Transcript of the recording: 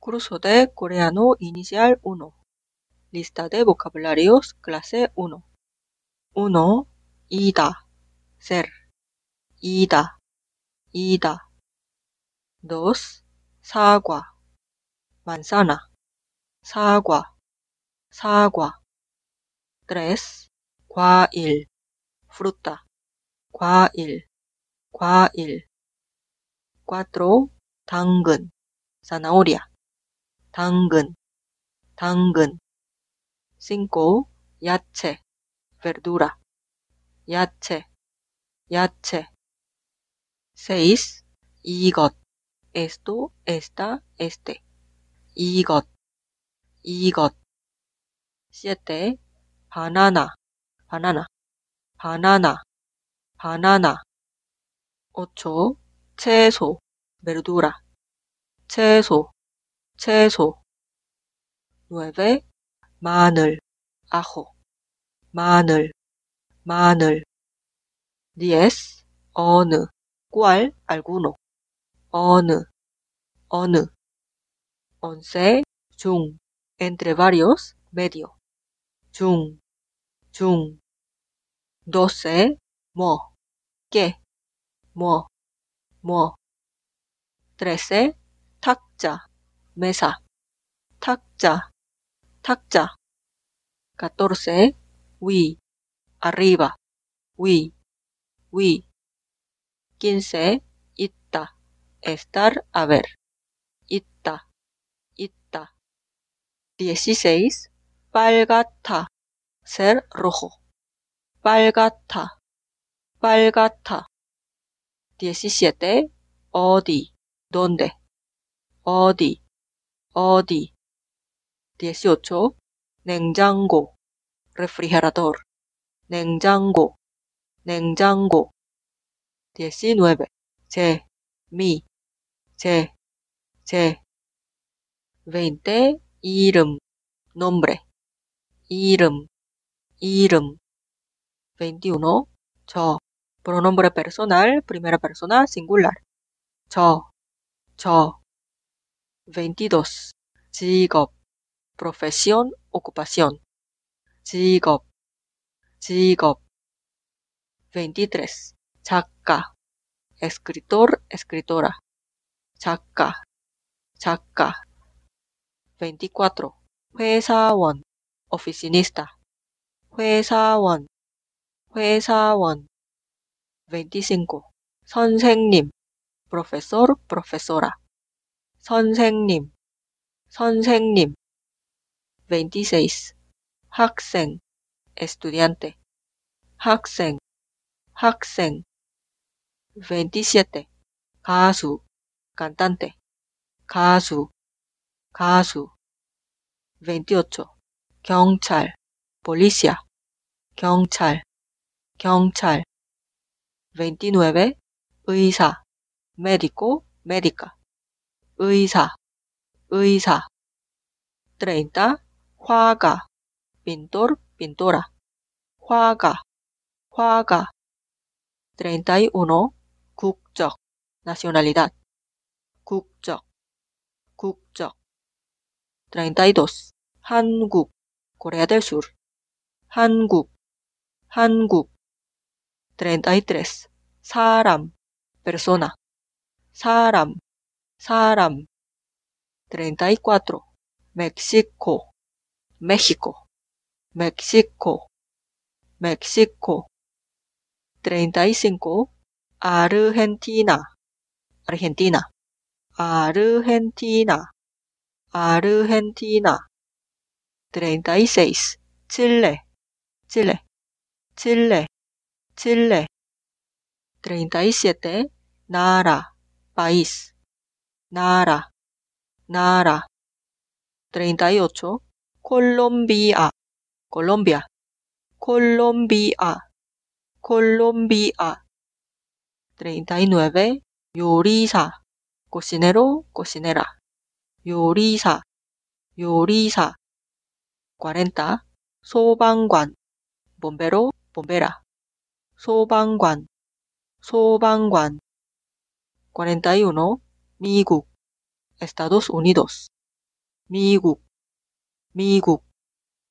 Curso de coreano inicial 1. Lista de vocabularios clase 1. 1. 이다, ser. 이다, 이다. 2. 사과, manzana. 사과, 사과. 3. 과일, fruta. 과일, 과일. 4. 당근, zanahoria. 당근, 당근. 5. 야채, verdura. 야채, 야채. 6. 이것, esto, esta, este. 이것, 이것. 7. 바나나, 바나나, 바나나, 바나나. 8. 채소, verdura. 채소, 채소. 9. 마늘, ajo. 마늘, 마늘. 10. 어느, cuál, alguno. 어느, 어느. 11. 중, entre varios, medio. 중, 중. 12. 뭐, qué, 뭐, 뭐. 13. 탁자, mesa. 탁자, 탁자. 14. 위, arriba, 위, 위. 15. 있다, estar, haber. 있다, 있다. 16. 빨갛다, ser rojo. 빨갛다, 빨갛다. 17. 어디, donde. 어디, 어디. 18. 냉장고, refrigerador. 냉장고, 냉장고. 19. 제, 미, 제, 제. 20. 이름, nombre. 이름, 이름. 21. 저, pronombre personal, primera persona, singular. 저, 저. 22. 직업, profesión, ocupación. 직업, 직업. 23. 작가, escritor, escritora. 작가, 작가. 24. 회사원, oficinista. 회사원, 회사원. 25. 선생님, profesor, profesora. 선생님, 선생님. 26. 학생, estudiante. 학생, 학생. 27. 가수, cantante. 가수, 가수. 28. 경찰, policía. 경찰, 경찰. 29. 의사, médico, médica. 의사, 의사. 30. 화가, pintor, pintora. 화가, 화가. 31. 국적, nacionalidad. 국적, 국적. 32. 한국, Corea del Sur. 한국, 한국. 33. 사람, persona. 사람, 사람. 34. México, México, México, México. 35. Argentina, Argentina, Argentina, Argentina. 36. Chile, Chile, Chile, Chile. 37. 나라, país, 나라, 나라. 38. Colombia, Colombia, Colombia, Colombia. 39. 요리사, cocinero, cocinera. 요리사, 요리사. 40. 소방관, bombero, bombera. 소방관, 소방관. 41. 미국, Estados Unidos. 미국, 미국.